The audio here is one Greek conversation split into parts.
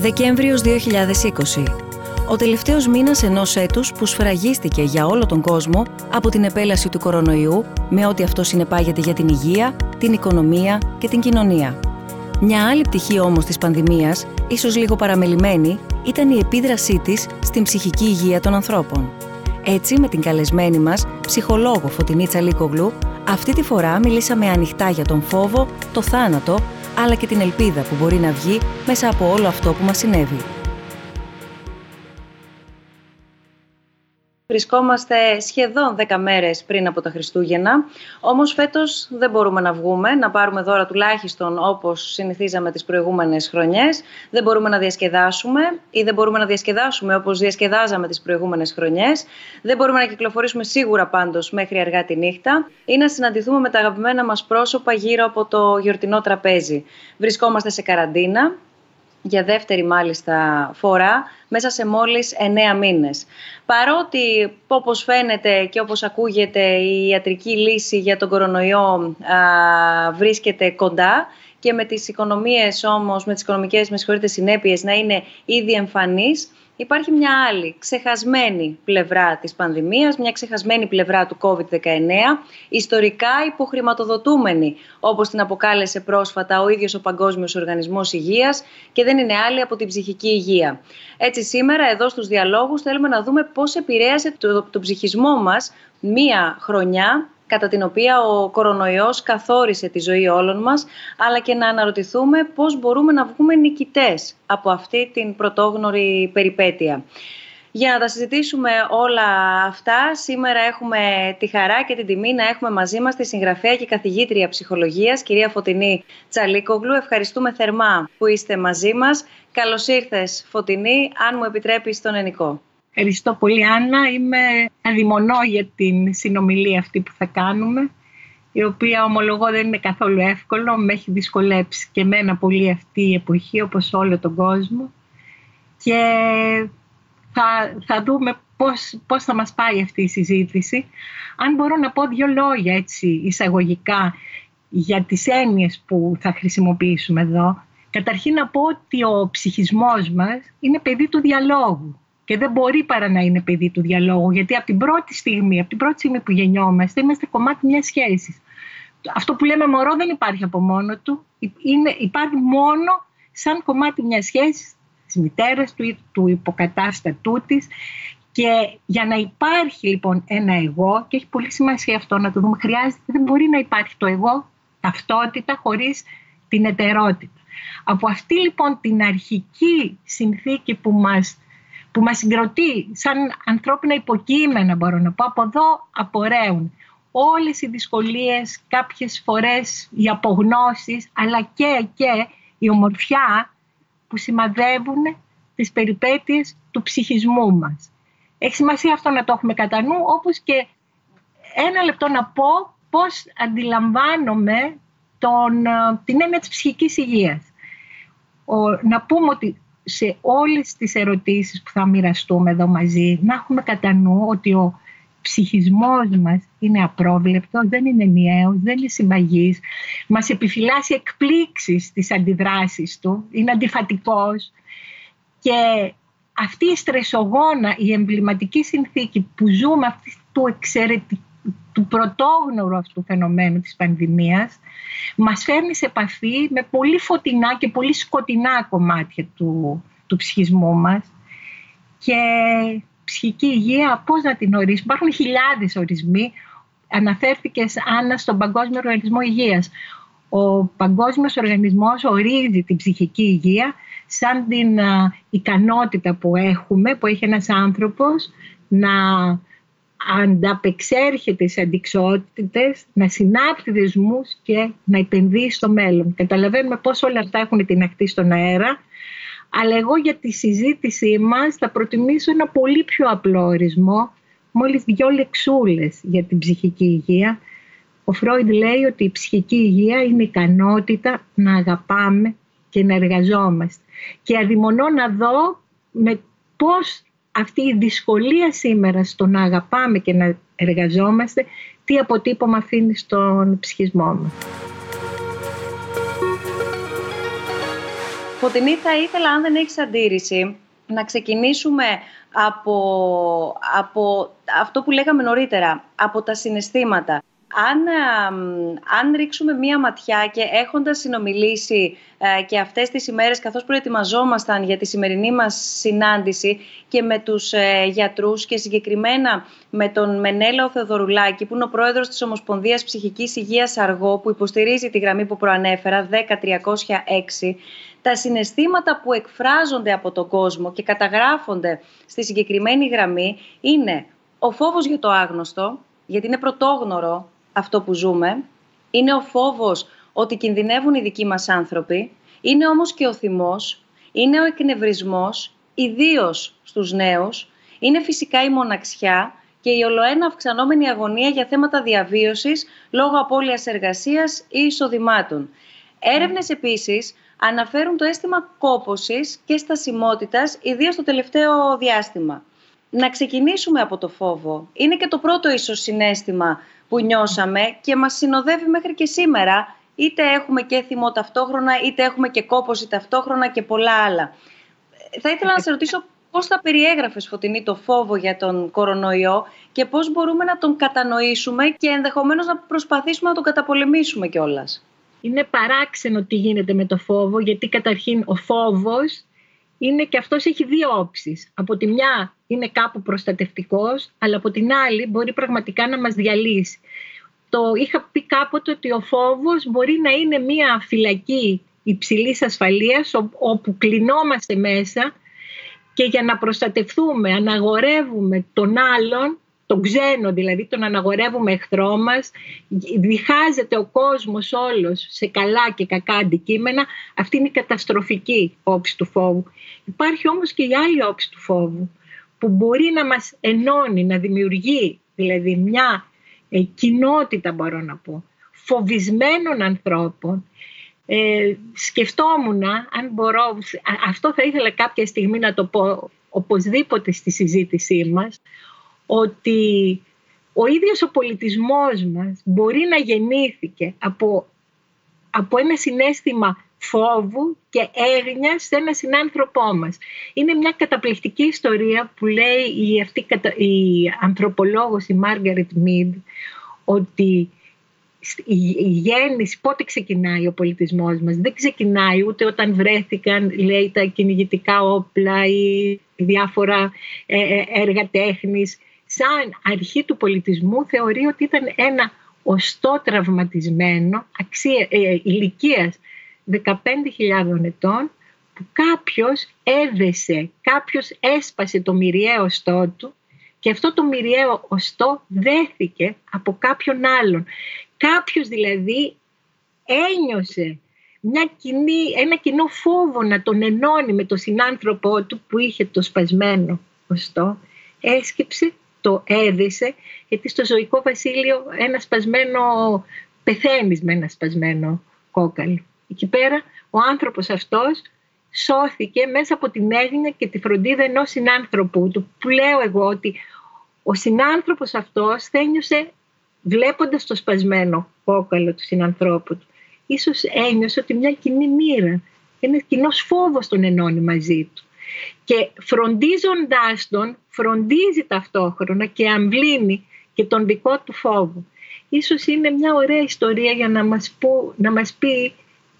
Δεκέμβριος 2020. Ο τελευταίος μήνας ενός έτους που σφραγίστηκε για όλο τον κόσμο από την επέλαση του κορονοϊού με ό,τι αυτό συνεπάγεται για την υγεία, την οικονομία και την κοινωνία. Μια άλλη πτυχή όμως της πανδημίας, ίσως λίγο παραμελημένη, ήταν η επίδρασή της στην ψυχική υγεία των ανθρώπων. Έτσι, με την καλεσμένη μας, ψυχολόγο Φωτεινή Τσαλίκογλου, αυτή τη φορά μιλήσαμε ανοιχτά για τον φόβο, το θάνατο, αλλά και την ελπίδα που μπορεί να βγει μέσα από όλο αυτό που μας συνέβη. Βρισκόμαστε σχεδόν 10 μέρες πριν από τα Χριστούγεννα, όμως φέτος δεν μπορούμε να βγούμε, να πάρουμε δώρα τουλάχιστον όπως συνηθίζαμε τις προηγούμενες χρονιές. Δεν μπορούμε να διασκεδάσουμε ή δεν μπορούμε να διασκεδάσουμε όπως διασκεδάζαμε τις προηγούμενες χρονιές. Δεν μπορούμε να κυκλοφορήσουμε σίγουρα πάντως μέχρι αργά τη νύχτα ή να συναντηθούμε με τα αγαπημένα μας πρόσωπα γύρω από το γιορτινό τραπέζι. Βρισκόμαστε σε καραντίνα, για δεύτερη μάλιστα φορά μέσα σε μόλις εννέα μήνες. Παρότι όπως φαίνεται και όπως ακούγεται η ιατρική λύση για τον κορονοϊό βρίσκεται κοντά και με τις οικονομίες όμως, με τις οικονομικές με συνέπειες να είναι ήδη εμφανείς, Υπάρχει μια άλλη ξεχασμένη πλευρά της πανδημίας, μια ξεχασμένη πλευρά του COVID-19, ιστορικά υποχρηματοδοτούμενη, όπως την αποκάλεσε πρόσφατα ο ίδιος ο Παγκόσμιος Οργανισμός Υγείας και δεν είναι άλλη από την ψυχική υγεία. Έτσι σήμερα εδώ στους διαλόγους θέλουμε να δούμε πώς επηρέασε το, το ψυχισμό μας μία χρονιά κατά την οποία ο κορονοϊός καθόρισε τη ζωή όλων μας, αλλά και να αναρωτηθούμε πώς μπορούμε να βγούμε νικητές από αυτή την πρωτόγνωρη περιπέτεια. Για να τα συζητήσουμε όλα αυτά, σήμερα έχουμε τη χαρά και την τιμή να έχουμε μαζί μας τη συγγραφέα και καθηγήτρια ψυχολογίας, κυρία Φωτεινή Τσαλίκογλου. Ευχαριστούμε θερμά που είστε μαζί μας. Καλώς ήρθες, Φωτεινή, αν μου επιτρέπεις τον ενικό. Ευχαριστώ πολύ Άννα. Είμαι αδειμονώ για την συνομιλία αυτή που θα κάνουμε η οποία ομολογώ δεν είναι καθόλου εύκολο. Με έχει δυσκολέψει και εμένα πολύ αυτή η εποχή όπως όλο τον κόσμο και θα, θα δούμε πώς, πώς θα μας πάει αυτή η συζήτηση. Αν μπορώ να πω δύο λόγια έτσι εισαγωγικά για τις έννοιες που θα χρησιμοποιήσουμε εδώ. Καταρχήν να πω ότι ο ψυχισμός μας είναι παιδί του διαλόγου και δεν μπορεί παρά να είναι παιδί του διαλόγου, γιατί από την πρώτη στιγμή, από την πρώτη στιγμή που γεννιόμαστε, είμαστε κομμάτι μιας σχέσης. Αυτό που λέμε μωρό δεν υπάρχει από μόνο του, είναι, υπάρχει μόνο σαν κομμάτι μιας σχέσης της μητέρας του ή του υποκατάστατού της. Και για να υπάρχει λοιπόν ένα εγώ, και έχει πολύ σημασία αυτό να το δούμε, χρειάζεται, δεν μπορεί να υπάρχει το εγώ, ταυτότητα, χωρίς την ετερότητα. Από αυτή λοιπόν την αρχική συνθήκη που μας που μας συγκροτεί σαν ανθρώπινα υποκείμενα μπορώ να πω, από εδώ απορρέουν όλες οι δυσκολίες, κάποιες φορές οι απογνώσεις, αλλά και, και η ομορφιά που σημαδεύουν τις περιπέτειες του ψυχισμού μας. Έχει σημασία αυτό να το έχουμε κατά νου, όπως και ένα λεπτό να πω πώς αντιλαμβάνομαι τον, την έννοια της ψυχικής υγείας. να πούμε ότι σε όλες τις ερωτήσεις που θα μοιραστούμε εδώ μαζί να έχουμε κατά νου ότι ο ψυχισμός μας είναι απρόβλεπτος, δεν είναι ενιαίος, δεν είναι συμπαγής, μας επιφυλάσσει εκπλήξεις στις αντιδράσεις του, είναι αντιφατικός. Και αυτή η στρεσογόνα, η εμβληματική συνθήκη που ζούμε αυτή του εξαιρετικού του πρωτόγνωρου αυτού φαινομένου της πανδημίας μας φέρνει σε επαφή με πολύ φωτεινά και πολύ σκοτεινά κομμάτια του, του ψυχισμού μας και ψυχική υγεία, πώς να την ορίσουμε. Υπάρχουν χιλιάδες ορισμοί. Αναφέρθηκε Άννα στον Παγκόσμιο Οργανισμό Υγείας. Ο Παγκόσμιος Οργανισμός ορίζει την ψυχική υγεία σαν την ικανότητα που έχουμε, που έχει ένας άνθρωπος να ανταπεξέρχεται σε αντικσότητες, να συνάπτει δεσμούς και να επενδύει στο μέλλον. Καταλαβαίνουμε πώς όλα αυτά έχουν την ακτή στον αέρα, αλλά εγώ για τη συζήτησή μας θα προτιμήσω ένα πολύ πιο απλό ορισμό, μόλις δυο λεξούλες για την ψυχική υγεία. Ο Φρόιντ λέει ότι η ψυχική υγεία είναι η ικανότητα να αγαπάμε και να εργαζόμαστε. Και αδειμονώ να δω με πώς αυτή η δυσκολία σήμερα στο να αγαπάμε και να εργαζόμαστε, τι αποτύπωμα αφήνει στον ψυχισμό μας. Φωτεινή θα ήθελα, αν δεν έχεις αντίρρηση, να ξεκινήσουμε από, από αυτό που λέγαμε νωρίτερα, από τα συναισθήματα αν, αν ρίξουμε μία ματιά και έχοντας συνομιλήσει ε, και αυτές τις ημέρες καθώς προετοιμαζόμασταν για τη σημερινή μας συνάντηση και με τους ε, γιατρούς και συγκεκριμένα με τον Μενέλαο Θεοδωρουλάκη που είναι ο πρόεδρος της Ομοσπονδίας Ψυχικής Υγείας Αργό που υποστηρίζει τη γραμμή που προανέφερα 10306 τα συναισθήματα που εκφράζονται από τον κόσμο και καταγράφονται στη συγκεκριμένη γραμμή είναι ο φόβος για το άγνωστο, γιατί είναι πρωτόγνωρο αυτό που ζούμε, είναι ο φόβος ότι κινδυνεύουν οι δικοί μας άνθρωποι, είναι όμως και ο θυμός, είναι ο εκνευρισμός, ιδίως στους νέους, είναι φυσικά η μοναξιά και η ολοένα αυξανόμενη αγωνία για θέματα διαβίωσης λόγω απώλειας εργασίας ή εισοδημάτων. Έρευνες επίσης αναφέρουν το αίσθημα κόπωσης και στασιμότητας, ιδίως το τελευταίο διάστημα. Να ξεκινήσουμε από το φόβο. Είναι και το πρώτο ίσως συνέστημα που νιώσαμε και μας συνοδεύει μέχρι και σήμερα. Είτε έχουμε και θυμό ταυτόχρονα, είτε έχουμε και κόπωση ταυτόχρονα και πολλά άλλα. Θα ήθελα να σε ρωτήσω πώς θα περιέγραφες, Φωτεινή, το φόβο για τον κορονοϊό και πώς μπορούμε να τον κατανοήσουμε και ενδεχομένως να προσπαθήσουμε να τον καταπολεμήσουμε κιόλας. Είναι παράξενο τι γίνεται με το φόβο, γιατί καταρχήν ο φόβος είναι και αυτός έχει δύο όψεις. Από τη μια είναι κάπου προστατευτικός, αλλά από την άλλη μπορεί πραγματικά να μας διαλύσει. Το είχα πει κάποτε ότι ο φόβος μπορεί να είναι μια φυλακή υψηλής ασφαλείας όπου κλεινόμαστε μέσα και για να προστατευτούμε αναγορεύουμε τον άλλον τον ξένο δηλαδή, τον αναγορεύουμε εχθρό μας, διχάζεται ο κόσμος όλος σε καλά και κακά αντικείμενα, αυτή είναι η καταστροφική όψη του φόβου. Υπάρχει όμως και η άλλη όψη του φόβου, που μπορεί να μας ενώνει, να δημιουργεί δηλαδή μια ε, κοινότητα μπορώ να πω, φοβισμένων ανθρώπων, ε, σκεφτόμουν αν μπορώ, αυτό θα ήθελα κάποια στιγμή να το πω οπωσδήποτε στη συζήτησή μας, ότι ο ίδιος ο πολιτισμός μας μπορεί να γεννήθηκε από, από ένα συνέστημα φόβου και έγνοιας σε ένα συνάνθρωπό μας. Είναι μια καταπληκτική ιστορία που λέει η, αυτή, η ανθρωπολόγος η Μάργαρετ Μίντ ότι η γέννηση, πότε ξεκινάει ο πολιτισμός μας. Δεν ξεκινάει ούτε όταν βρέθηκαν, λέει, τα κυνηγητικά όπλα ή διάφορα ε, ε, έργα τέχνης σαν αρχή του πολιτισμού θεωρεί ότι ήταν ένα οστό τραυματισμένο αξία, ε, ηλικίας 15.000 ετών που κάποιος έδεσε, κάποιος έσπασε το μυριαίο οστό του και αυτό το μυριαίο οστό δέθηκε από κάποιον άλλον. Κάποιος δηλαδή ένιωσε μια κοινή, ένα κοινό φόβο να τον ενώνει με τον συνάνθρωπό του που είχε το σπασμένο οστό, έσκυψε το έδισε, γιατί στο ζωικό βασίλειο ένα σπασμένο, πεθαίνεις με ένα σπασμένο κόκαλο. Εκεί πέρα ο άνθρωπος αυτός σώθηκε μέσα από την έγνοια και τη φροντίδα ενός συνάνθρωπου του, που λέω εγώ ότι ο συνάνθρωπος αυτός θα ένιωσε βλέποντας το σπασμένο κόκαλο του συνανθρώπου του. Ίσως ένιωσε ότι μια κοινή μοίρα, ένας κοινός φόβος τον ενώνει μαζί του και φροντίζοντάς τον φροντίζει ταυτόχρονα και αμβλύνει και τον δικό του φόβο. Ίσως είναι μια ωραία ιστορία για να μας, που, να μας πει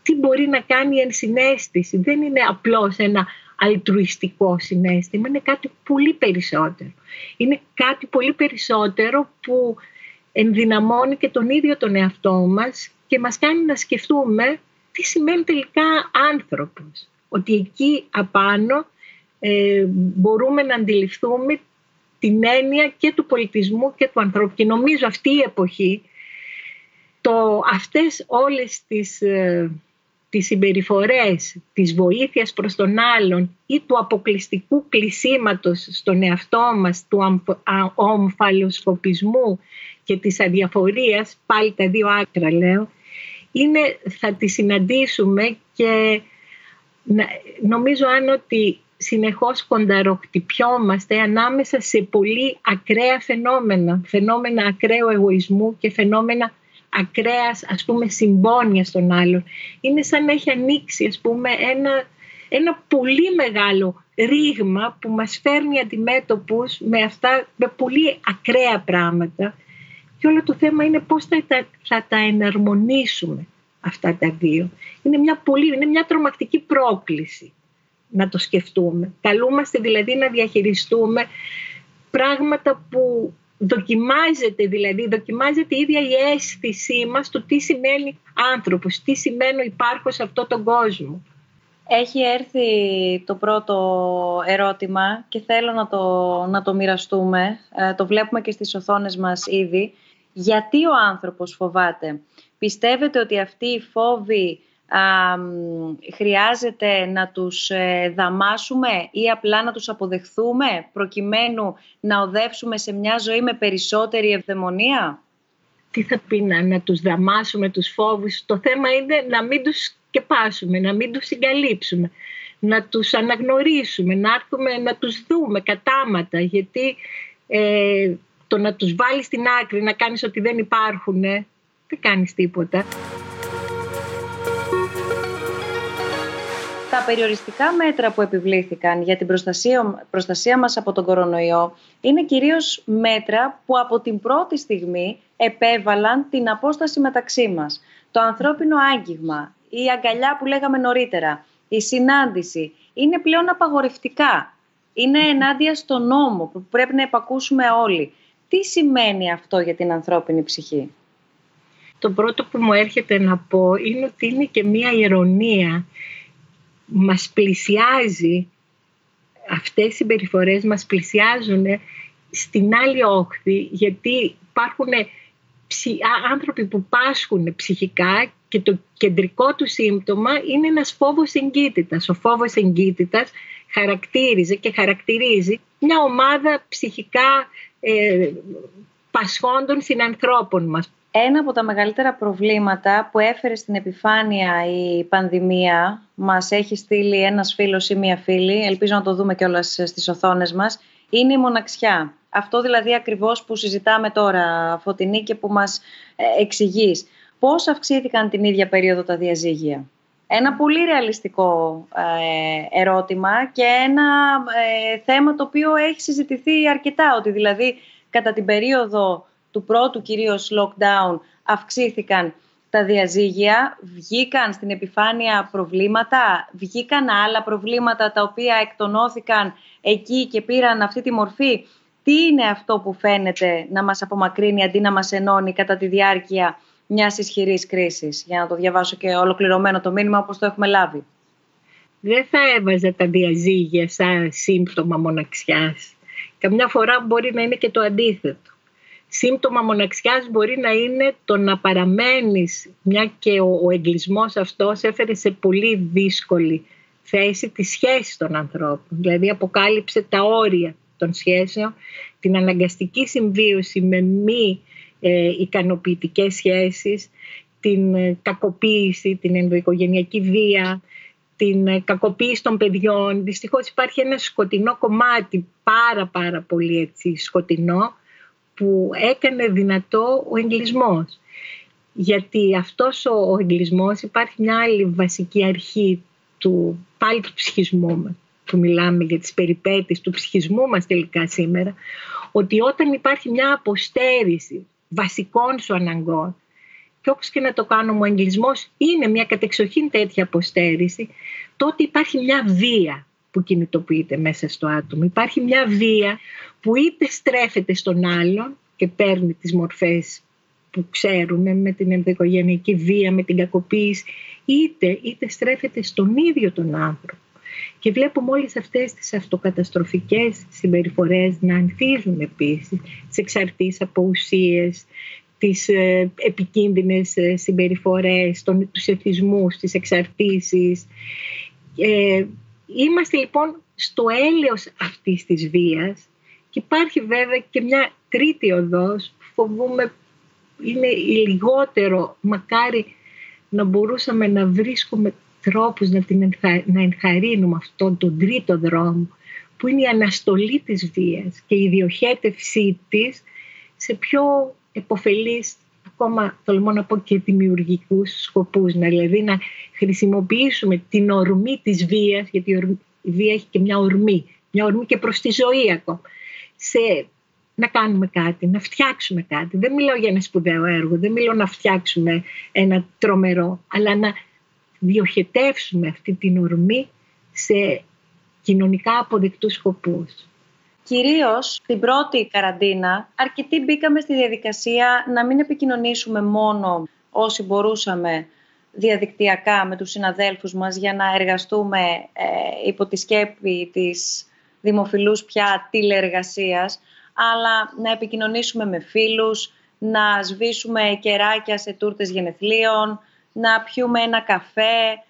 τι μπορεί να κάνει η ενσυναίσθηση. Δεν είναι απλώς ένα αλτρουιστικό συνέστημα, είναι κάτι πολύ περισσότερο. Είναι κάτι πολύ περισσότερο που ενδυναμώνει και τον ίδιο τον εαυτό μας και μας κάνει να σκεφτούμε τι σημαίνει τελικά άνθρωπος. Ότι εκεί απάνω ε, μπορούμε να αντιληφθούμε την έννοια και του πολιτισμού και του ανθρώπου. Και νομίζω αυτή η εποχή, το, αυτές όλες τις, ε, τις συμπεριφορές της βοήθειας προς τον άλλον ή του αποκλειστικού κλεισίματος στον εαυτό μας, του ομφαλοσκοπισμού και της αδιαφορίας, πάλι τα δύο άκρα λέω, είναι, θα τις συναντήσουμε και νομίζω αν ότι συνεχώς κονταροχτυπιόμαστε ανάμεσα σε πολύ ακραία φαινόμενα, φαινόμενα ακραίου εγωισμού και φαινόμενα ακραίας ας πούμε συμπόνια στον άλλον. Είναι σαν να έχει ανοίξει ας πούμε ένα, ένα πολύ μεγάλο ρήγμα που μας φέρνει αντιμέτωπους με αυτά, με πολύ ακραία πράγματα και όλο το θέμα είναι πώς θα τα, θα τα εναρμονίσουμε αυτά τα δύο. Είναι μια, πολύ, είναι μια τρομακτική πρόκληση να το σκεφτούμε. Καλούμαστε δηλαδή να διαχειριστούμε πράγματα που δοκιμάζεται δηλαδή, δοκιμάζεται η ίδια η αίσθησή μας το τι σημαίνει άνθρωπος, τι σημαίνει υπάρχω σε αυτόν τον κόσμο. Έχει έρθει το πρώτο ερώτημα και θέλω να το, να το μοιραστούμε. Ε, το βλέπουμε και στις οθόνες μας ήδη. Γιατί ο άνθρωπος φοβάται; Πιστεύετε ότι αυτοί οι φόβοι χρειάζεται να τους ε, δαμάσουμε ή απλά να τους αποδεχθούμε προκειμένου να οδεύσουμε σε μια ζωή με περισσότερη ευδαιμονία; Τι θα πει να, να τους δαμάσουμε τους φόβους; Το θέμα είναι να μην τους σκεπάσουμε, να μην τους συγκαλύψουμε, να τους αναγνωρίσουμε, να έρθουμε να τους δούμε κατάματα γιατί ε, το να τους βάλεις στην άκρη, να κάνεις ότι δεν υπάρχουν, δεν κάνεις τίποτα. Τα περιοριστικά μέτρα που επιβλήθηκαν για την προστασία, προστασία μας από τον κορονοϊό είναι κυρίως μέτρα που από την πρώτη στιγμή επέβαλαν την απόσταση μεταξύ μας. Το ανθρώπινο άγγιγμα, η αγκαλιά που λέγαμε νωρίτερα, η συνάντηση είναι πλέον απαγορευτικά. Είναι ενάντια στο νόμο που πρέπει να επακούσουμε όλοι. Τι σημαίνει αυτό για την ανθρώπινη ψυχή; Το πρώτο που μου έρχεται να πω είναι ότι είναι και μία ηρωνία μας πλησιάζει, αυτές οι συμπεριφορές μας πλησιάζουν στην άλλη όχθη γιατί υπάρχουν άνθρωποι που πάσχουν ψυχικά και το κεντρικό του σύμπτωμα είναι ένας φόβος εγκύτητας. Ο φόβος εγκύτητας χαρακτήριζε και χαρακτηρίζει μια ομάδα ψυχικά ε, πασχόντων συνανθρώπων μας ένα από τα μεγαλύτερα προβλήματα που έφερε στην επιφάνεια η πανδημία μας έχει στείλει ένας φίλος ή μία φίλη, ελπίζω να το δούμε κιόλας στις οθόνες μας, είναι η μοναξιά. Αυτό δηλαδή ακριβώς που συζητάμε τώρα, Φωτεινή, και που μας ε, εξηγείς. Πώς αυξήθηκαν την ίδια περίοδο τα διαζύγια; Ένα πολύ ρεαλιστικό ε, ερώτημα και ένα ε, θέμα το οποίο έχει συζητηθεί αρκετά, ότι δηλαδή κατά την περίοδο του πρώτου κυρίως lockdown αυξήθηκαν τα διαζύγια, βγήκαν στην επιφάνεια προβλήματα, βγήκαν άλλα προβλήματα τα οποία εκτονώθηκαν εκεί και πήραν αυτή τη μορφή. Τι είναι αυτό που φαίνεται να μας απομακρύνει αντί να μας ενώνει κατά τη διάρκεια μιας ισχυρής κρίσης; Για να το διαβάσω και ολοκληρωμένο το μήνυμα όπως το έχουμε λάβει. Δεν θα έβαζα τα διαζύγια σαν σύμπτωμα μοναξιάς. Καμιά φορά μπορεί να είναι και το αντίθετο σύμπτωμα μοναξιάς μπορεί να είναι το να παραμένεις, μια και ο, ο εγκλισμός αυτός έφερε σε πολύ δύσκολη θέση τη σχέση των ανθρώπων. Δηλαδή αποκάλυψε τα όρια των σχέσεων, την αναγκαστική συμβίωση με μη ε, ικανοποιητικές σχέσεις, την ε, κακοποίηση, την ενδοοικογενειακή βία, την ε, κακοποίηση των παιδιών. Δυστυχώς υπάρχει ένα σκοτεινό κομμάτι, πάρα πάρα πολύ έτσι σκοτεινό, που έκανε δυνατό ο εγκλισμός. Γιατί αυτός ο εγκλισμός υπάρχει μια άλλη βασική αρχή του πάλι του ψυχισμού μας που μιλάμε για τις περιπέτειες του ψυχισμού μας τελικά σήμερα ότι όταν υπάρχει μια αποστέρηση βασικών σου αναγκών και όπως και να το κάνουμε ο εγκλισμός είναι μια κατεξοχήν τέτοια αποστέρηση τότε υπάρχει μια βία που κινητοποιείται μέσα στο άτομο. Υπάρχει μια βία που είτε στρέφεται στον άλλον και παίρνει τις μορφές που ξέρουμε με την ενδοοικογενειακή βία, με την κακοποίηση, είτε, είτε στρέφεται στον ίδιο τον άνθρωπο. Και βλέπουμε όλες αυτές τις αυτοκαταστροφικές συμπεριφορές να ανθίζουν επίσης, τις εξαρτήσεις από ουσίες, τις ε, επικίνδυνες ε, συμπεριφορές, τον, τους εθισμούς, τις εξαρτήσεις. Ε, είμαστε λοιπόν στο έλεος αυτής της βίας και υπάρχει βέβαια και μια τρίτη οδός που φοβούμε είναι η λιγότερο μακάρι να μπορούσαμε να βρίσκουμε τρόπους να, την να ενθαρρύνουμε αυτόν τον τρίτο δρόμο που είναι η αναστολή της βίας και η διοχέτευσή της σε πιο εποφελείς ακόμα, τολμώ να πω, και δημιουργικούς σκοπούς. Δηλαδή να χρησιμοποιήσουμε την ορμή της βίας, γιατί η βία έχει και μια ορμή, μια ορμή και προς τη ζωή ακόμα, σε να κάνουμε κάτι, να φτιάξουμε κάτι. Δεν μιλάω για ένα σπουδαίο έργο, δεν μιλάω να φτιάξουμε ένα τρομερό, αλλά να διοχετεύσουμε αυτή την ορμή σε κοινωνικά αποδεκτούς σκοπούς. Κυρίως την πρώτη καραντίνα, αρκετοί μπήκαμε στη διαδικασία να μην επικοινωνήσουμε μόνο όσοι μπορούσαμε διαδικτυακά με τους συναδέλφους μας για να εργαστούμε ε, υπό τη σκέπη της δημοφιλούς πια τηλεεργασίας, αλλά να επικοινωνήσουμε με φίλους, να σβήσουμε κεράκια σε τούρτες γενεθλίων, να πιούμε ένα καφέ.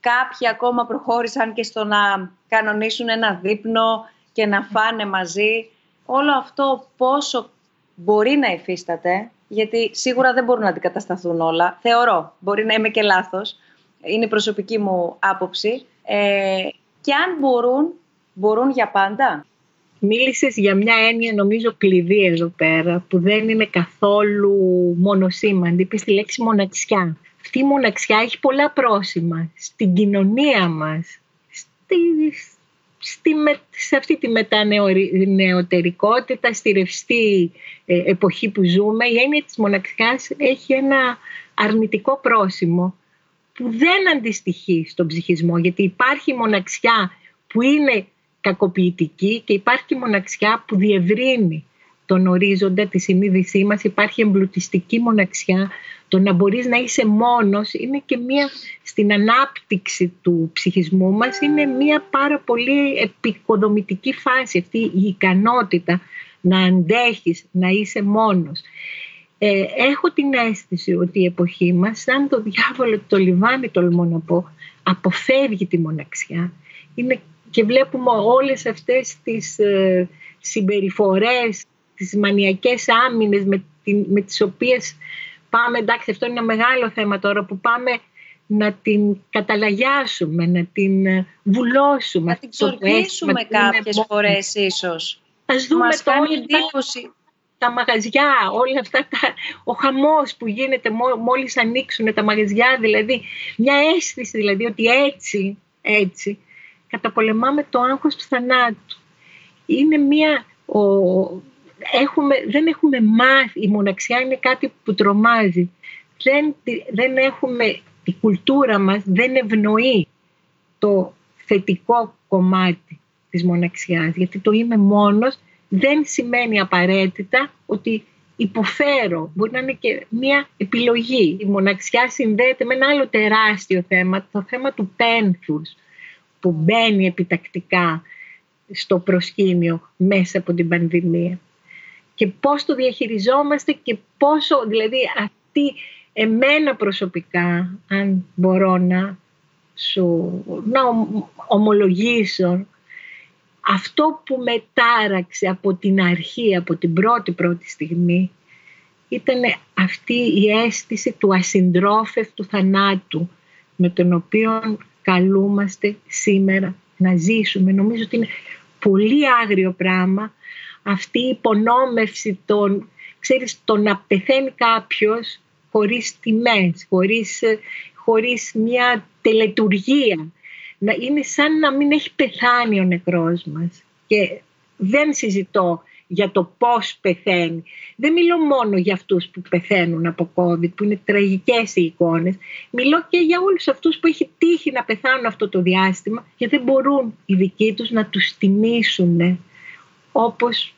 Κάποιοι ακόμα προχώρησαν και στο να κανονίσουν ένα δείπνο και να φάνε μαζί. Όλο αυτό πόσο μπορεί να υφίσταται, γιατί σίγουρα δεν μπορούν να αντικατασταθούν όλα. Θεωρώ, μπορεί να είμαι και λάθος, είναι η προσωπική μου άποψη. Ε, και αν μπορούν, μπορούν για πάντα. Μίλησες για μια έννοια νομίζω κλειδί εδώ πέρα που δεν είναι καθόλου μονοσήμαντη. Είπες τη λέξη μοναξιά. Αυτή η μοναξιά έχει πολλά πρόσημα στην κοινωνία μας, στη, στη, σε αυτή τη μετανεωτερικότητα, στη ρευστή ε, εποχή που ζούμε. Η έννοια της μοναξιάς έχει ένα αρνητικό πρόσημο που δεν αντιστοιχεί στον ψυχισμό γιατί υπάρχει μοναξιά που είναι κακοποιητική και υπάρχει μοναξιά που διευρύνει τον ορίζοντα τη συνείδησή μας, υπάρχει εμπλουτιστική μοναξιά, το να μπορείς να είσαι μόνος είναι και μία στην ανάπτυξη του ψυχισμού μας, είναι μία πάρα πολύ επικοδομητική φάση αυτή η ικανότητα να αντέχεις, να είσαι μόνος. Ε, έχω την αίσθηση ότι η εποχή μας, σαν το διάβολο το λιβάνι τολμώ να πω, αποφεύγει τη μοναξιά. Είναι και βλέπουμε όλες αυτές τις ε, συμπεριφορές, τις μανιακές άμυνες με, την, με τις οποίες πάμε, εντάξει αυτό είναι ένα μεγάλο θέμα τώρα που πάμε να την καταλαγιάσουμε, να την ε, βουλώσουμε. Να την ξορκίσουμε κάποιες φορές ίσως. Ας δούμε Μας κάνει εντύπωση. Τα, μαγαζιά, όλα αυτά, τα, ο χαμός που γίνεται μόλις ανοίξουν τα μαγαζιά, δηλαδή μια αίσθηση δηλαδή ότι έτσι, έτσι καταπολεμάμε το άγχος του θανάτου. Είναι μία... Ο, έχουμε, δεν έχουμε μάθει, η μοναξιά είναι κάτι που τρομάζει. Δεν, δεν έχουμε, η κουλτούρα μας δεν ευνοεί το θετικό κομμάτι της μοναξιάς. Γιατί το είμαι μόνος δεν σημαίνει απαραίτητα ότι υποφέρω. Μπορεί να είναι και μια επιλογή. Η μοναξιά συνδέεται με ένα άλλο τεράστιο θέμα, το θέμα του πένθους που μπαίνει επιτακτικά στο προσκήνιο μέσα από την πανδημία. Και πώς το διαχειριζόμαστε και πόσο, δηλαδή αυτή εμένα προσωπικά, αν μπορώ να σου να ομολογήσω, αυτό που με τάραξε από την αρχή, από την πρώτη πρώτη στιγμή, ήταν αυτή η αίσθηση του ασυντρόφευτου θανάτου με τον οποίο καλούμαστε σήμερα να ζήσουμε. Νομίζω ότι είναι πολύ άγριο πράγμα αυτή η υπονόμευση των, ξέρεις, το να πεθαίνει κάποιος χωρίς τιμές, χωρίς, χωρίς μια τελετουργία. Να είναι σαν να μην έχει πεθάνει ο νεκρός μας. Και δεν συζητώ για το πώς πεθαίνει. Δεν μιλώ μόνο για αυτούς που πεθαίνουν από COVID, που είναι τραγικές οι εικόνες. Μιλώ και για όλους αυτούς που έχει τύχει να πεθάνουν αυτό το διάστημα και δεν μπορούν οι δικοί τους να τους τιμήσουν όπως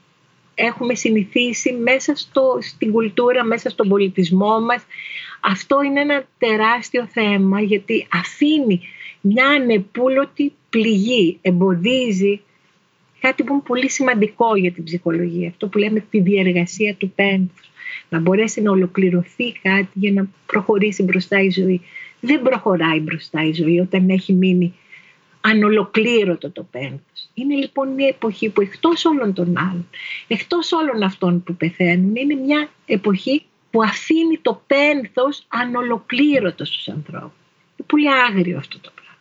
έχουμε συνηθίσει μέσα στο, στην κουλτούρα, μέσα στον πολιτισμό μας. Αυτό είναι ένα τεράστιο θέμα γιατί αφήνει μια ανεπούλωτη πληγή, εμποδίζει κάτι που είναι πολύ σημαντικό για την ψυχολογία, αυτό που λέμε τη διεργασία του πένθους. Να μπορέσει να ολοκληρωθεί κάτι για να προχωρήσει μπροστά η ζωή. Δεν προχωράει μπροστά η ζωή όταν έχει μείνει ανολοκλήρωτο το πένθος. Είναι λοιπόν μια εποχή που εκτός όλων των άλλων, εκτός όλων αυτών που πεθαίνουν, είναι μια εποχή που αφήνει το πένθος ανολοκλήρωτο στους ανθρώπους. Είναι πολύ άγριο αυτό το πράγμα.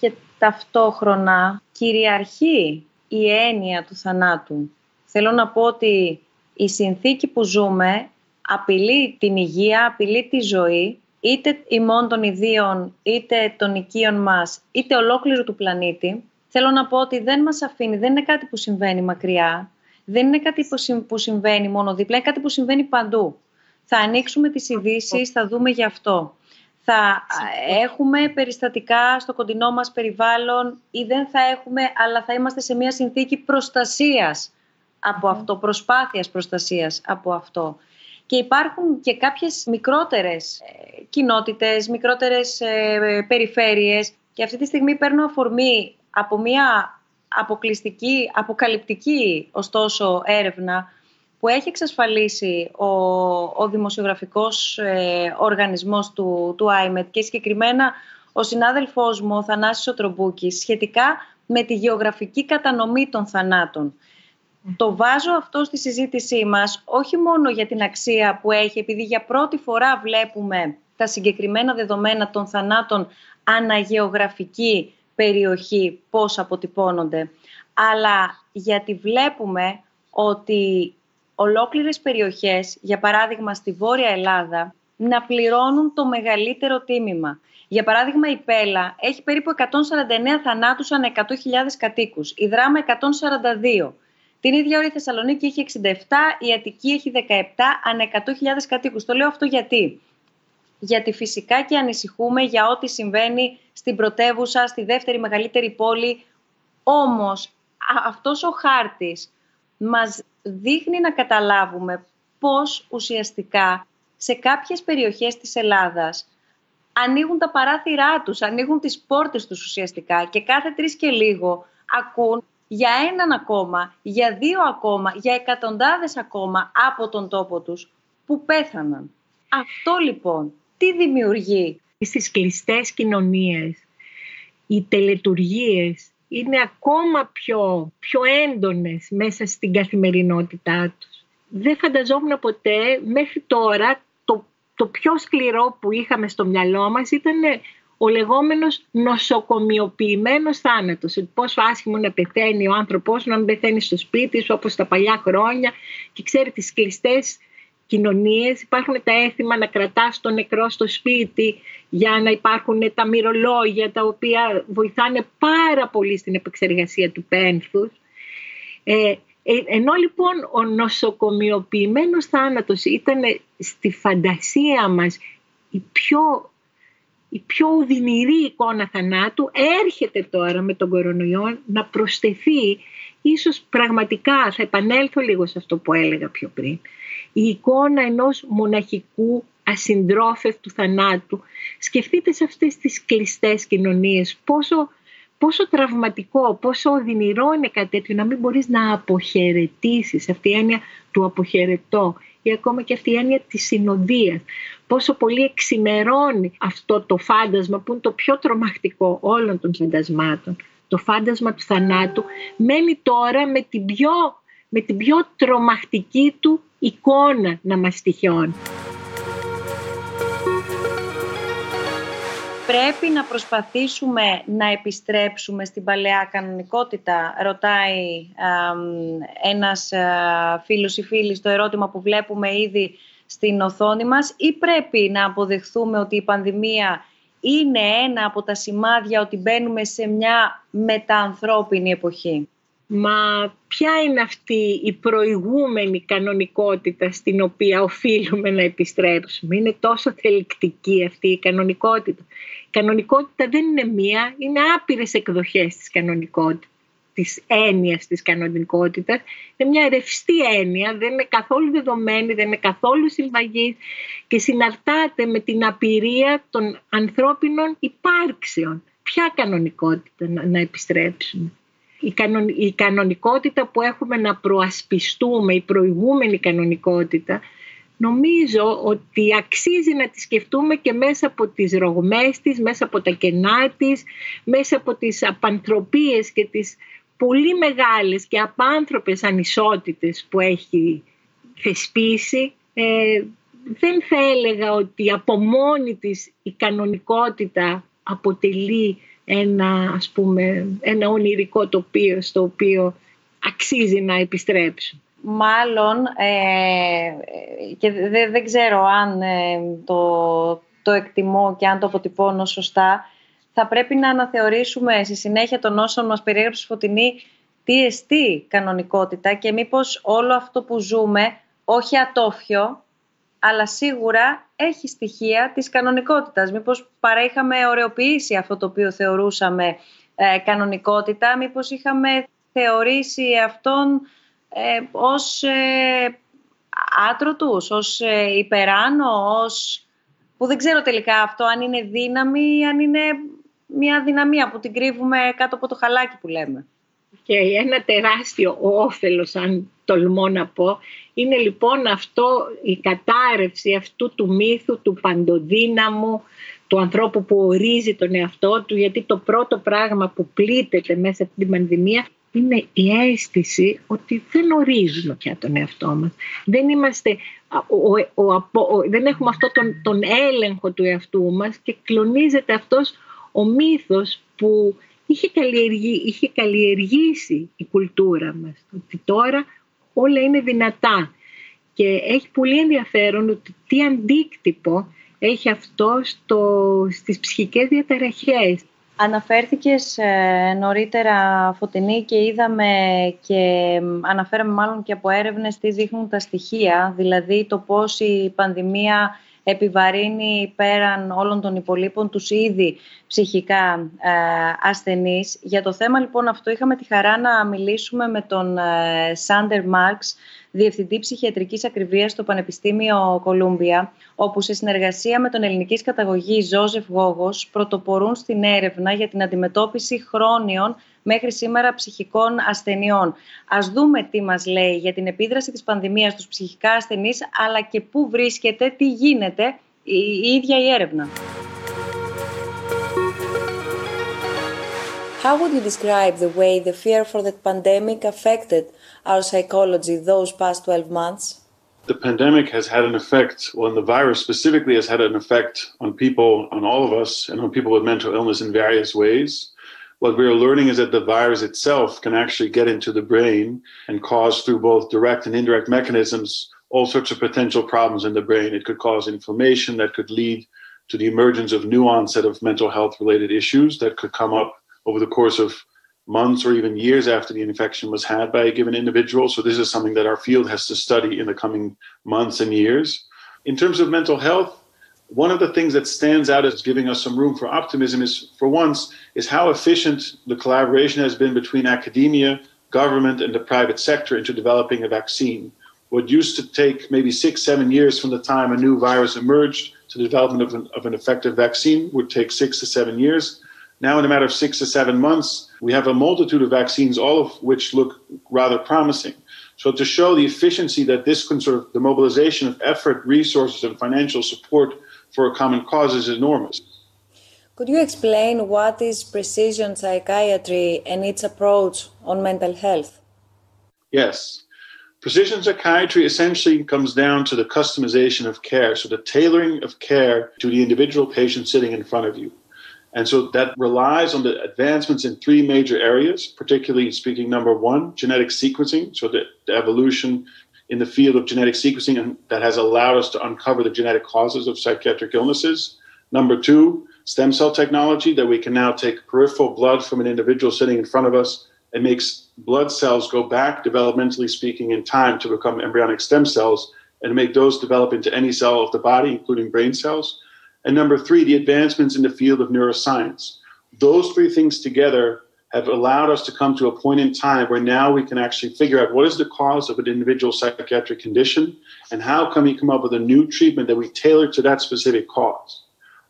Και ταυτόχρονα κυριαρχεί η έννοια του θανάτου. Θέλω να πω ότι η συνθήκη που ζούμε απειλεί την υγεία, απειλεί τη ζωή, είτε ημών των ιδίων, είτε των οικείων μας, είτε ολόκληρου του πλανήτη. Θέλω να πω ότι δεν μας αφήνει, δεν είναι κάτι που συμβαίνει μακριά, δεν είναι κάτι που συμβαίνει μόνο δίπλα, είναι κάτι που συμβαίνει παντού. Θα ανοίξουμε τις ειδήσεις, θα δούμε γι' αυτό. Θα έχουμε περιστατικά στο κοντινό μας περιβάλλον ή δεν θα έχουμε, αλλά θα είμαστε σε μια συνθήκη προστασίας από αυτό, προσπάθειας προστασίας από αυτό. Και υπάρχουν και κάποιες μικρότερες ε, κοινότητες, μικρότερες ε, περιφέρειες και αυτή τη στιγμή παίρνω αφορμή από μια αποκλειστική, αποκαλυπτική ωστόσο έρευνα που έχει εξασφαλίσει ο, ο δημοσιογραφικός ε, οργανισμός του, του IMET και συγκεκριμένα ο συνάδελφός μου, ο Θανάσης Οτρομπούκης, σχετικά με τη γεωγραφική κατανομή των θανάτων. Το βάζω αυτό στη συζήτησή μας όχι μόνο για την αξία που έχει, επειδή για πρώτη φορά βλέπουμε τα συγκεκριμένα δεδομένα των θανάτων αναγεωγραφική περιοχή, πώς αποτυπώνονται, αλλά γιατί βλέπουμε ότι ολόκληρες περιοχές, για παράδειγμα στη Βόρεια Ελλάδα, να πληρώνουν το μεγαλύτερο τίμημα. Για παράδειγμα η Πέλα έχει περίπου 149 θανάτους ανά 100.000 κατοίκους, η Δράμα 142. Την ίδια ώρα η Θεσσαλονίκη έχει 67, η Αττική έχει 17 ανά 100.000 κατοίκους. Το λέω αυτό γιατί. Γιατί φυσικά και ανησυχούμε για ό,τι συμβαίνει στην πρωτεύουσα, στη δεύτερη μεγαλύτερη πόλη. Όμως αυτός ο χάρτης μας δείχνει να καταλάβουμε πώς ουσιαστικά σε κάποιες περιοχές της Ελλάδας ανοίγουν τα παράθυρά τους, ανοίγουν τις πόρτες τους ουσιαστικά και κάθε τρεις και λίγο ακούν για έναν ακόμα, για δύο ακόμα, για εκατοντάδες ακόμα από τον τόπο τους που πέθαναν. Αυτό λοιπόν τι δημιουργεί; Στις κλειστές κοινωνίες οι τελετουργίες είναι ακόμα πιο, πιο έντονες μέσα στην καθημερινότητά τους. Δεν φανταζόμουν ποτέ μέχρι τώρα το, το πιο σκληρό που είχαμε στο μυαλό μας ήταν ο λεγόμενος νοσοκομιοποιημένος θάνατος. Πόσο άσχημο να πεθαίνει ο άνθρωπός να πεθαίνει στο σπίτι σου όπως τα παλιά χρόνια και ξέρει τις κλειστές κοινωνίες υπάρχουν τα έθιμα να κρατάς τον νεκρό στο σπίτι για να υπάρχουν τα μυρολόγια τα οποία βοηθάνε πάρα πολύ στην επεξεργασία του πένθους. Ε, ε ενώ λοιπόν ο νοσοκομιοποιημένος θάνατος ήταν στη φαντασία μας η πιο, η πιο οδυνηρή εικόνα θανάτου έρχεται τώρα με τον κορονοϊό να προσθεθεί. Ίσως πραγματικά θα επανέλθω λίγο σε αυτό που έλεγα πιο πριν. Η εικόνα ενός μοναχικού ασυντρόφευτου θανάτου. Σκεφτείτε σε αυτές τις κλειστές κοινωνίες πόσο, πόσο τραυματικό, πόσο οδυνηρό είναι κάτι τέτοιο να μην μπορείς να αποχαιρετήσεις. Αυτή η έννοια του αποχαιρετώ ή ακόμα και αυτή η έννοια της συνοδείας. Πόσο πολύ εξημερώνει αυτό το φάντασμα που είναι το πιο τρομακτικό όλων των φαντασμάτων. Το φάντασμα του θανάτου μένει τώρα με την πιο, με την πιο τρομακτική του εικόνα να μας τυχιώνει. Πρέπει να προσπαθήσουμε να επιστρέψουμε στην παλαιά κανονικότητα, ρωτάει ένας α, φίλος ή φίλη στο ερώτημα που βλέπουμε ήδη στην οθόνη μας ή πρέπει να αποδεχθούμε ότι η πανδημία είναι ένα από τα σημάδια ότι μπαίνουμε σε μια μεταανθρώπινη εποχή; Μα ποια είναι αυτή η προηγούμενη κανονικότητα στην οποία οφείλουμε να επιστρέψουμε; Είναι τόσο θελκτική αυτή η κανονικότητα. Η κανονικότητα δεν είναι μία, είναι άπειρες εκδοχές της κανονικότητας της έννοιας της κανονικότητας. Είναι μια ρευστή έννοια, δεν είναι καθόλου δεδομένη, δεν είναι καθόλου συμβαγής και συναρτάται με την απειρία των ανθρώπινων υπάρξεων. Ποια κανονικότητα να, να επιστρέψουμε; Η, κανονικότητα που έχουμε να προασπιστούμε, η προηγούμενη κανονικότητα, νομίζω ότι αξίζει να τη σκεφτούμε και μέσα από τις ρογμές της, μέσα από τα κενά της, μέσα από τις απανθρωπίες και τις πολύ μεγάλες και απάνθρωπες ανισότητες που έχει θεσπίσει. Ε, δεν θα έλεγα ότι από μόνη της η κανονικότητα αποτελεί ένα, ας πούμε, ένα ονειρικό τοπίο στο οποίο αξίζει να επιστρέψουν. μάλλον ε, και δεν ξέρω αν ε, το, το εκτιμώ και αν το αποτυπώνω σωστά θα πρέπει να αναθεωρήσουμε στη συνέχεια των όσων μας περιέγραψε Φωτεινή τι εστί κανονικότητα και μήπως όλο αυτό που ζούμε, όχι ατόφιο, αλλά σίγουρα έχει στοιχεία της κανονικότητας. Μήπως παρά είχαμε ωρεοποιήσει αυτό το οποίο θεωρούσαμε ε, κανονικότητα, μήπως είχαμε θεωρήσει αυτόν ε, ως ε, άτρωτους, ως ε, υπεράνω, ως... που δεν ξέρω τελικά αυτό αν είναι δύναμη ή αν είναι μια δυναμία που την κρύβουμε κάτω από το χαλάκι που λέμε. Και ένα τεράστιο όφελος, αν τολμώ να πω, είναι λοιπόν αυτό η κατάρρευση αυτού του μύθου του παντοδύναμου, του ανθρώπου που ορίζει τον εαυτό του, γιατί το πρώτο πράγμα που πλήττεται μέσα από την πανδημία είναι η αίσθηση ότι δεν ορίζουμε πια τον εαυτό μας. Δεν, είμαστε, δεν έχουμε αυτό τον, τον έλεγχο του εαυτού μας και κλονίζεται αυτός ο μύθος που είχε, καλλιεργήσει, είχε καλλιεργήσει η κουλτούρα μας. Ότι τώρα όλα είναι δυνατά. Και έχει πολύ ενδιαφέρον ότι τι αντίκτυπο έχει αυτό στο, στις ψυχικές διαταραχές. Αναφέρθηκες ε, νωρίτερα Φωτεινή και είδαμε και αναφέραμε μάλλον και από έρευνες τι δείχνουν τα στοιχεία, δηλαδή το πώς η πανδημία επιβαρύνει πέραν όλων των υπολείπων τους ήδη ψυχικά ε, ασθενείς. Για το θέμα λοιπόν αυτό είχαμε τη χαρά να μιλήσουμε με τον ε, Σάντερ Μάρξ, Διευθυντή Ψυχιατρικής Ακριβίας στο Πανεπιστήμιο Κολούμπια, όπου σε συνεργασία με τον ελληνικής καταγωγή Ζώζεφ Γόγος πρωτοπορούν στην έρευνα για την αντιμετώπιση χρόνιων μέχρι σήμερα ψυχικών ασθενειών. Ας δούμε τι μας λέει για την επίδραση της πανδημίας στους ψυχικά ασθενείς, αλλά και πού βρίσκεται, τι γίνεται η ίδια η έρευνα. How would you describe the way the fear for the pandemic affected our psychology those past 12 months? The pandemic has had an effect, well, the virus specifically has had an effect on people, on all of us, and on people with mental illness in various ways. What we're learning is that the virus itself can actually get into the brain and cause through both direct and indirect mechanisms all sorts of potential problems in the brain. It could cause inflammation that could lead to the emergence of new onset of mental health related issues that could come up over the course of months or even years after the infection was had by a given individual. So this is something that our field has to study in the coming months and years. In terms of mental health, one of the things that stands out as giving us some room for optimism is, for once, is how efficient the collaboration has been between academia, government, and the private sector into developing a vaccine. What used to take maybe six, seven years from the time a new virus emerged to the development of an, of an effective vaccine would take six to seven years. Now, in a matter of six to seven months, we have a multitude of vaccines, all of which look rather promising. So, to show the efficiency that this can sort of the mobilization of effort, resources, and financial support for a common cause is enormous. Could you explain what is precision psychiatry and its approach on mental health? Yes. Precision psychiatry essentially comes down to the customization of care, so the tailoring of care to the individual patient sitting in front of you. And so that relies on the advancements in three major areas, particularly speaking number one, genetic sequencing, so the, the evolution in the field of genetic sequencing that has allowed us to uncover the genetic causes of psychiatric illnesses. Number two, stem cell technology that we can now take peripheral blood from an individual sitting in front of us and makes blood cells go back, developmentally speaking, in time to become embryonic stem cells and make those develop into any cell of the body, including brain cells. And number three, the advancements in the field of neuroscience. Those three things together have allowed us to come to a point in time where now we can actually figure out what is the cause of an individual psychiatric condition and how can we come up with a new treatment that we tailor to that specific cause.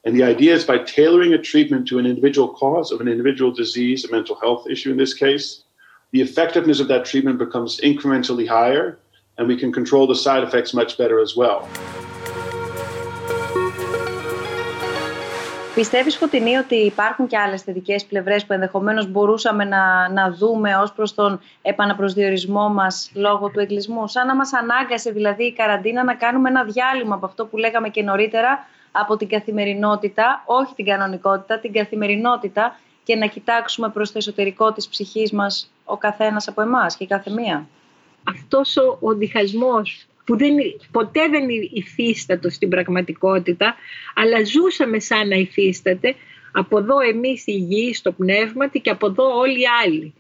And the idea is by tailoring a treatment to an individual cause of an individual disease, a mental health issue in this case, the effectiveness of that treatment becomes incrementally higher and we can control the side effects much better as well. Πιστεύεις, Φωτεινή, ότι υπάρχουν και άλλες θετικές πλευρές που ενδεχομένως μπορούσαμε να, να δούμε ως προς τον επαναπροσδιορισμό μας λόγω του εγκλισμού; Σαν να μας ανάγκασε δηλαδή η καραντίνα να κάνουμε ένα διάλειμμα από αυτό που λέγαμε και νωρίτερα, από την καθημερινότητα, όχι την κανονικότητα, την καθημερινότητα και να κοιτάξουμε προς το εσωτερικό της ψυχής μας ο καθένας από εμάς και η κάθε μία. αυτός ο, ο διχασμός που δεν, ποτέ δεν υφίστατο στην πραγματικότητα, αλλά ζούσαμε σαν να υφίσταται, από εδώ εμείς οι γη στο πνεύματι και από εδώ όλοι οι άλλοι.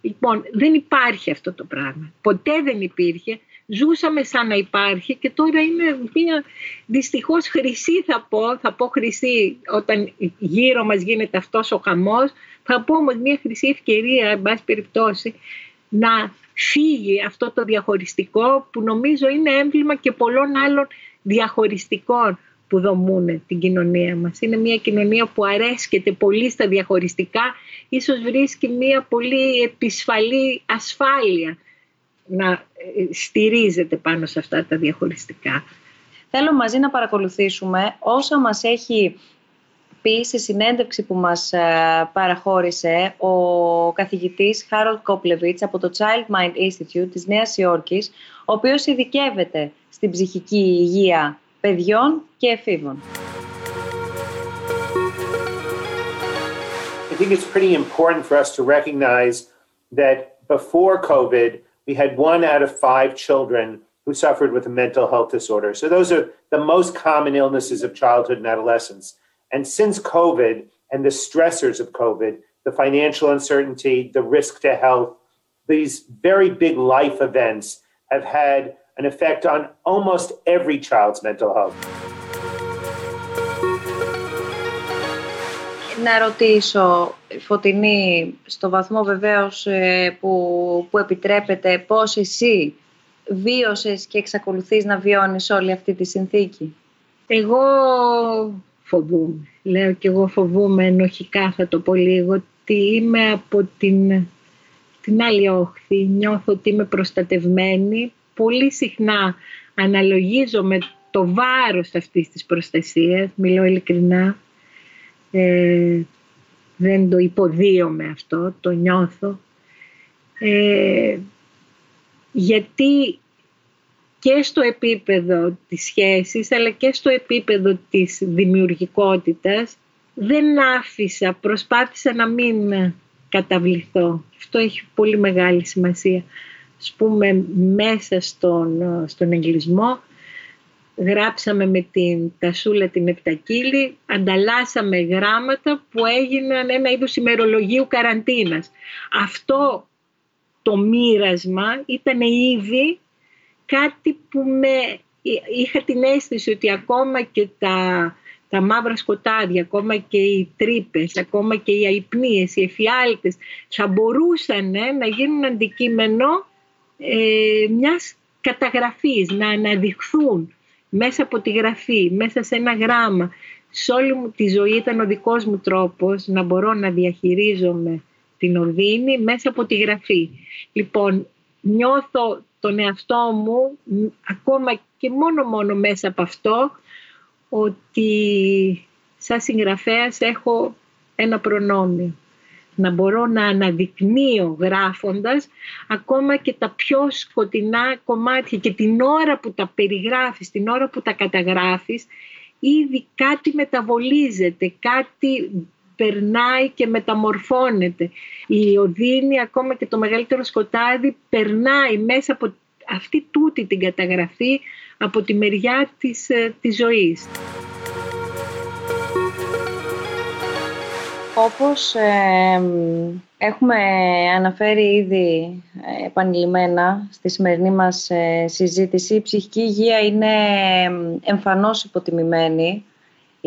Λοιπόν, δεν υπάρχει αυτό το πράγμα. Ποτέ δεν υπήρχε. Ζούσαμε σαν να υπάρχει και τώρα είναι μια δυστυχώς χρυσή θα πω, θα πω χρυσή όταν γύρω μας γίνεται αυτός ο χαμός, θα πω όμως μια χρυσή ευκαιρία, εν πάση περιπτώσει, να φύγει αυτό το διαχωριστικό που νομίζω είναι έμβλημα και πολλών άλλων διαχωριστικών που δομούν την κοινωνία μας. Είναι μια κοινωνία που αρέσκεται πολύ στα διαχωριστικά, ίσως βρίσκει μια πολύ επισφαλή ασφάλεια να ε, στηρίζεται πάνω σε αυτά τα διαχωριστικά. Θέλω μαζί να παρακολουθήσουμε όσα μας έχει πει σε συνέντευξη που μας ε, παραχώρησε ο καθηγητής Harold Koplevich από το Child Mind Institute της Νέας Υόρκης, ο οποίος ειδικεύεται στην ψυχική υγεία παιδιών και εφήβων. I think it's pretty important for us to recognize that before COVID, we had one out of five children who suffered with a mental health disorder. So those are the most common illnesses of childhood and adolescence. And since COVID and the stressors of COVID, the financial uncertainty, the risk to health, these very big life events have had an effect on almost every child's mental health. Να ρωτήσω, Φωτεινή, στο βαθμό βεβαίως που, που επιτρέπεται, πώς εσύ βίωσες και εξακολουθείς να βιώνεις όλη αυτή τη συνθήκη. Εγώ φοβούμαι. Λέω και εγώ φοβούμαι ενοχικά θα το πω λίγο ότι είμαι από την, την άλλη όχθη. Νιώθω ότι είμαι προστατευμένη. Πολύ συχνά αναλογίζομαι το βάρος αυτής της προστασίας. Μιλώ ειλικρινά. Ε, δεν το υποδίωμαι αυτό, το νιώθω. Ε, γιατί και στο επίπεδο της σχέσης αλλά και στο επίπεδο της δημιουργικότητας δεν άφησα, προσπάθησα να μην καταβληθώ. Αυτό έχει πολύ μεγάλη σημασία. Ας πούμε μέσα στον, στον εγκλισμό γράψαμε με την Τασούλα την Επτακύλη, ανταλλάσσαμε γράμματα που έγιναν ένα είδος ημερολογίου καραντίνας. Αυτό το μοίρασμα ήταν ήδη κάτι που με... είχα την αίσθηση ότι ακόμα και τα, τα μαύρα σκοτάδια, ακόμα και οι τρύπες, ακόμα και οι αϊπνίες, οι εφιάλτες θα μπορούσαν να γίνουν αντικείμενο ε, μιας καταγραφής, να αναδειχθούν μέσα από τη γραφή, μέσα σε ένα γράμμα. Σε όλη μου τη ζωή ήταν ο δικός μου τρόπος να μπορώ να διαχειρίζομαι την οδύνη μέσα από τη γραφή. Λοιπόν, νιώθω τον εαυτό μου, ακόμα και μόνο μόνο μέσα από αυτό, ότι σαν συγγραφέας έχω ένα προνόμιο. Να μπορώ να αναδεικνύω γράφοντας ακόμα και τα πιο σκοτεινά κομμάτια και την ώρα που τα περιγράφεις, την ώρα που τα καταγράφεις, ήδη κάτι μεταβολίζεται, κάτι περνάει και μεταμορφώνεται. Η οδύνη, ακόμα και το μεγαλύτερο σκοτάδι, περνάει μέσα από αυτή τούτη την καταγραφή από τη μεριά της, ε, της ζωής. Όπως έχουμε αναφέρει ήδη ε, επανειλημμένα στη σημερινή μας ε, συζήτηση, η ψυχική υγεία είναι εμφανώς υποτιμημένη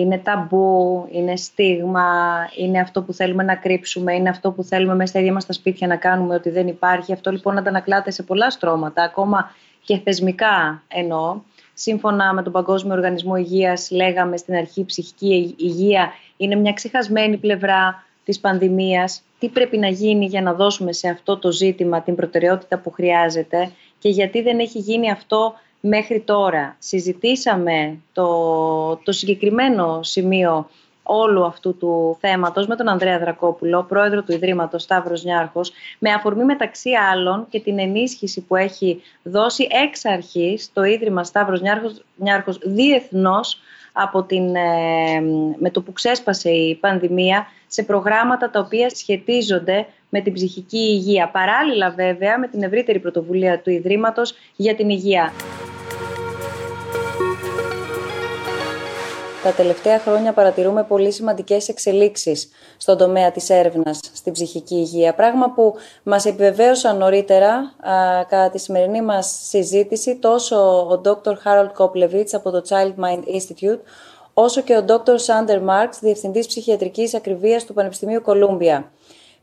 είναι ταμπού, είναι στίγμα, είναι αυτό που θέλουμε να κρύψουμε, είναι αυτό που θέλουμε μέσα στα ίδια μας τα σπίτια να κάνουμε ότι δεν υπάρχει. Αυτό λοιπόν αντανακλάται σε πολλά στρώματα, ακόμα και θεσμικά εννοώ. Σύμφωνα με τον Παγκόσμιο Οργανισμό Υγείας λέγαμε στην αρχή ψυχική υγεία είναι μια ξεχασμένη πλευρά της πανδημίας. Τι πρέπει να γίνει για να δώσουμε σε αυτό το ζήτημα την προτεραιότητα που χρειάζεται και γιατί δεν έχει γίνει αυτό μέχρι τώρα. Συζητήσαμε το, το συγκεκριμένο σημείο όλου αυτού του θέματος με τον Ανδρέα Δρακόπουλο, πρόεδρο του Ιδρύματος Σταύρος Νιάρχος, με αφορμή μεταξύ άλλων και την ενίσχυση που έχει δώσει εξ αρχής το Ίδρυμα Σταύρος Νιάρχος, Νιάρχος διεθνώς από την, ε, με το που ξέσπασε η πανδημία σε προγράμματα τα οποία σχετίζονται με την ψυχική υγεία. Παράλληλα βέβαια με την ευρύτερη πρωτοβουλία του Ιδρύματος για την υγεία. Τα τελευταία χρόνια παρατηρούμε πολύ σημαντικές εξελίξεις στον τομέα της έρευνας στην ψυχική υγεία, πράγμα που μας επιβεβαίωσαν νωρίτερα α, κατά τη σημερινή μας συζήτηση τόσο ο Dr. Harold Koplevich από το Child Mind Institute, όσο και ο Dr. Sander Marks, Διευθυντής Ψυχιατρικής Ακριβίας του Πανεπιστημίου Κολούμπια.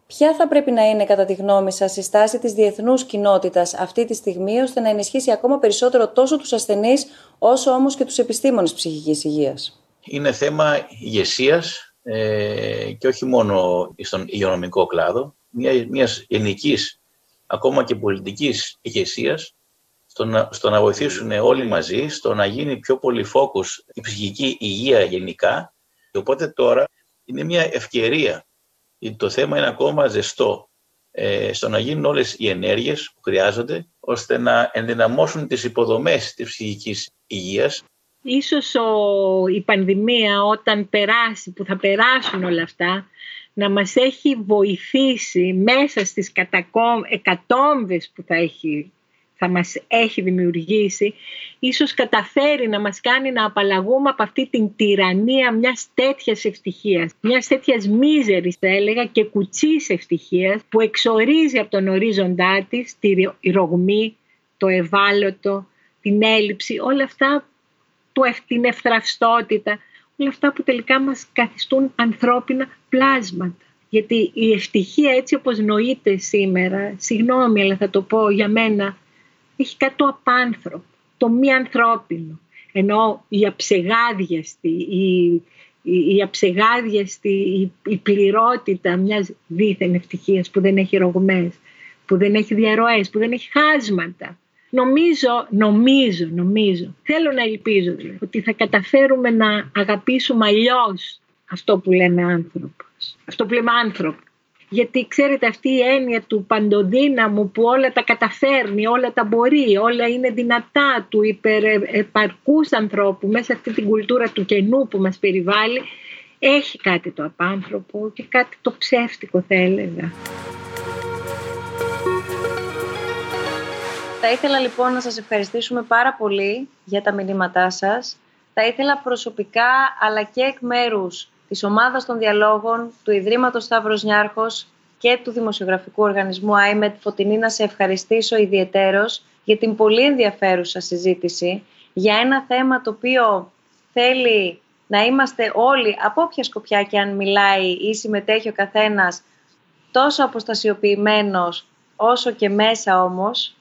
Ποια θα πρέπει να είναι, κατά τη γνώμη σας, η στάση της διεθνούς κοινότητας αυτή τη στιγμή, ώστε να ενισχύσει ακόμα περισσότερο τόσο τους ασθενείς, όσο όμως και τους επιστήμονες ψυχικής υγείας; Είναι θέμα ηγεσίας ε, και όχι μόνο στον υγειονομικό κλάδο, μια, μιας γενικής, ακόμα και πολιτικής ηγεσίας στο να, στο να βοηθήσουν όλοι μαζί, στο να γίνει πιο πολύ φόκους η ψυχική υγεία γενικά. Και οπότε τώρα είναι μια ευκαιρία, γιατί το θέμα είναι ακόμα ζεστό, ε, στο να γίνουν όλες οι ενέργειες που χρειάζονται, ώστε να ενδυναμώσουν τις υποδομές της ψυχικής υγείας. Ίσως ο, η πανδημία όταν περάσει, που θα περάσουν όλα αυτά, να μας έχει βοηθήσει μέσα στις κατακόμ, εκατόμβες που θα, έχει, θα μας έχει δημιουργήσει, ίσως καταφέρει να μας κάνει να απαλλαγούμε από αυτή την τυραννία μιας τέτοιας ευτυχίας, μιας τέτοιας μίζερης θα έλεγα και κουτσής ευτυχίας που εξορίζει από τον ορίζοντά της τη ρογμή, το ευάλωτο, την έλλειψη, όλα αυτά την ευθραυστότητα, όλα αυτά που τελικά μας καθιστούν ανθρώπινα πλάσματα. Γιατί η ευτυχία έτσι όπως νοείται σήμερα, συγγνώμη αλλά θα το πω για μένα, έχει κάτι το απάνθρωπο, το μη ανθρώπινο. Ενώ η αψεγάδιαστη, η, η, η αψεγάδιαστη, η, η πληρότητα μιας δίθεν ευτυχίας που δεν έχει ρογμές, που δεν έχει διαρροές, που δεν έχει χάσματα, Νομίζω, νομίζω, νομίζω, θέλω να ελπίζω δηλαδή, ότι θα καταφέρουμε να αγαπήσουμε αλλιώς αυτό που λέμε άνθρωπος, αυτό που λέμε άνθρωπο. Γιατί ξέρετε αυτή η έννοια του παντοδύναμου που όλα τα καταφέρνει, όλα τα μπορεί, όλα είναι δυνατά του υπερεπαρκούς ανθρώπου μέσα αυτή την κουλτούρα του κενού που μας περιβάλλει, έχει κάτι το απάνθρωπο και κάτι το ψεύτικο θα έλεγα. Θα ήθελα λοιπόν να σας ευχαριστήσουμε πάρα πολύ για τα μηνύματά σας. Θα ήθελα προσωπικά αλλά και εκ μέρους της ομάδας των διαλόγων του Ιδρύματος Σταύρος Νιάρχος και του Δημοσιογραφικού Οργανισμού IMED Φωτεινή να σε ευχαριστήσω ιδιαιτέρως για την πολύ ενδιαφέρουσα συζήτηση για ένα θέμα το οποίο θέλει να είμαστε όλοι από όποια σκοπιά και αν μιλάει ή συμμετέχει ο καθένας τόσο αποστασιοποιημένος όσο και μέσα όμως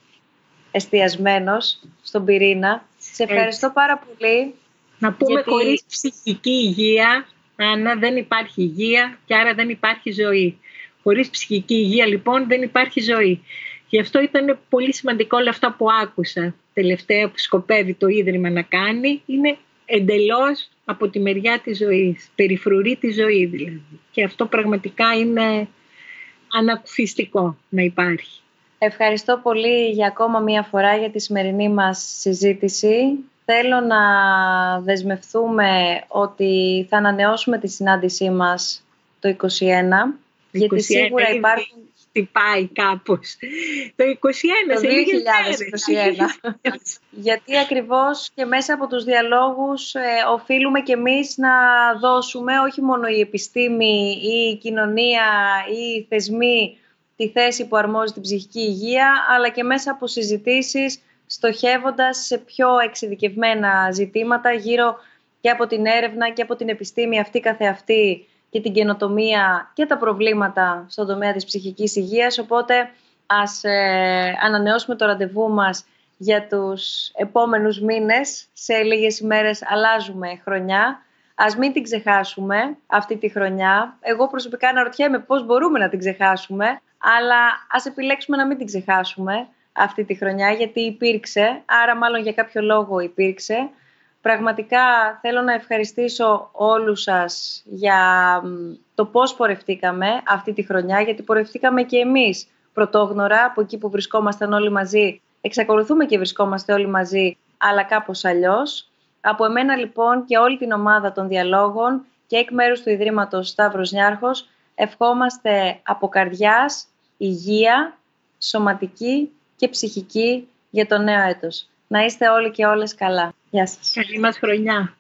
εστιασμένος στον πυρήνα. Σε ευχαριστώ πάρα πολύ. Να πούμε γιατί... χωρίς ψυχική υγεία, Άννα, δεν υπάρχει υγεία και άρα δεν υπάρχει ζωή. Χωρίς ψυχική υγεία λοιπόν δεν υπάρχει ζωή. Γι' αυτό ήταν πολύ σημαντικό όλα αυτά που άκουσα τελευταία που σκοπεύει το Ίδρυμα να κάνει. Είναι εντελώς από τη μεριά της ζωής, περιφρουρεί τη ζωή δηλαδή. Και αυτό πραγματικά είναι ανακουφιστικό να υπάρχει. Ευχαριστώ πολύ για ακόμα μία φορά για τη σημερινή μας συζήτηση. Θέλω να δεσμευτούμε ότι θα ανανεώσουμε τη συνάντησή μας το 2021, γιατί σίγουρα υπάρχουν... Χτυπάει κάπως. Το 2021, το 2021. γιατί ακριβώς και μέσα από τους διαλόγους ε, οφείλουμε και εμείς να δώσουμε όχι μόνο η επιστήμη ή η κοινωνία ή οι θεσμοί τη θέση που αρμόζει την ψυχική υγεία, αλλά και μέσα από συζητήσεις στοχεύοντας σε πιο εξειδικευμένα ζητήματα γύρω και από την έρευνα και από την επιστήμη αυτή καθεαυτή και την καινοτομία και τα προβλήματα στον τομέα της ψυχικής υγείας. Οπότε ας ε, ανανεώσουμε το ραντεβού μας για τους επόμενους μήνες. Σε λίγες ημέρες αλλάζουμε χρονιά. Ας μην την ξεχάσουμε αυτή τη χρονιά. Εγώ προσωπικά αναρωτιέμαι πώς μπορούμε να την ξεχάσουμε αλλά ας επιλέξουμε να μην την ξεχάσουμε αυτή τη χρονιά, γιατί υπήρξε, άρα μάλλον για κάποιο λόγο υπήρξε. Πραγματικά θέλω να ευχαριστήσω όλους σας για το πώς πορευτήκαμε αυτή τη χρονιά, γιατί πορευτήκαμε και εμείς πρωτόγνωρα από εκεί που βρισκόμασταν όλοι μαζί. Εξακολουθούμε και βρισκόμαστε όλοι μαζί, αλλά κάπως αλλιώς. Από εμένα λοιπόν και όλη την ομάδα των διαλόγων και εκ μέρους του Ιδρύματος Σταύρος Νιάρχος ευχόμαστε από καρδιάς υγεία, σωματική και ψυχική για το νέο έτος. Να είστε όλοι και όλες καλά. Γεια σας. Καλή μας χρονιά.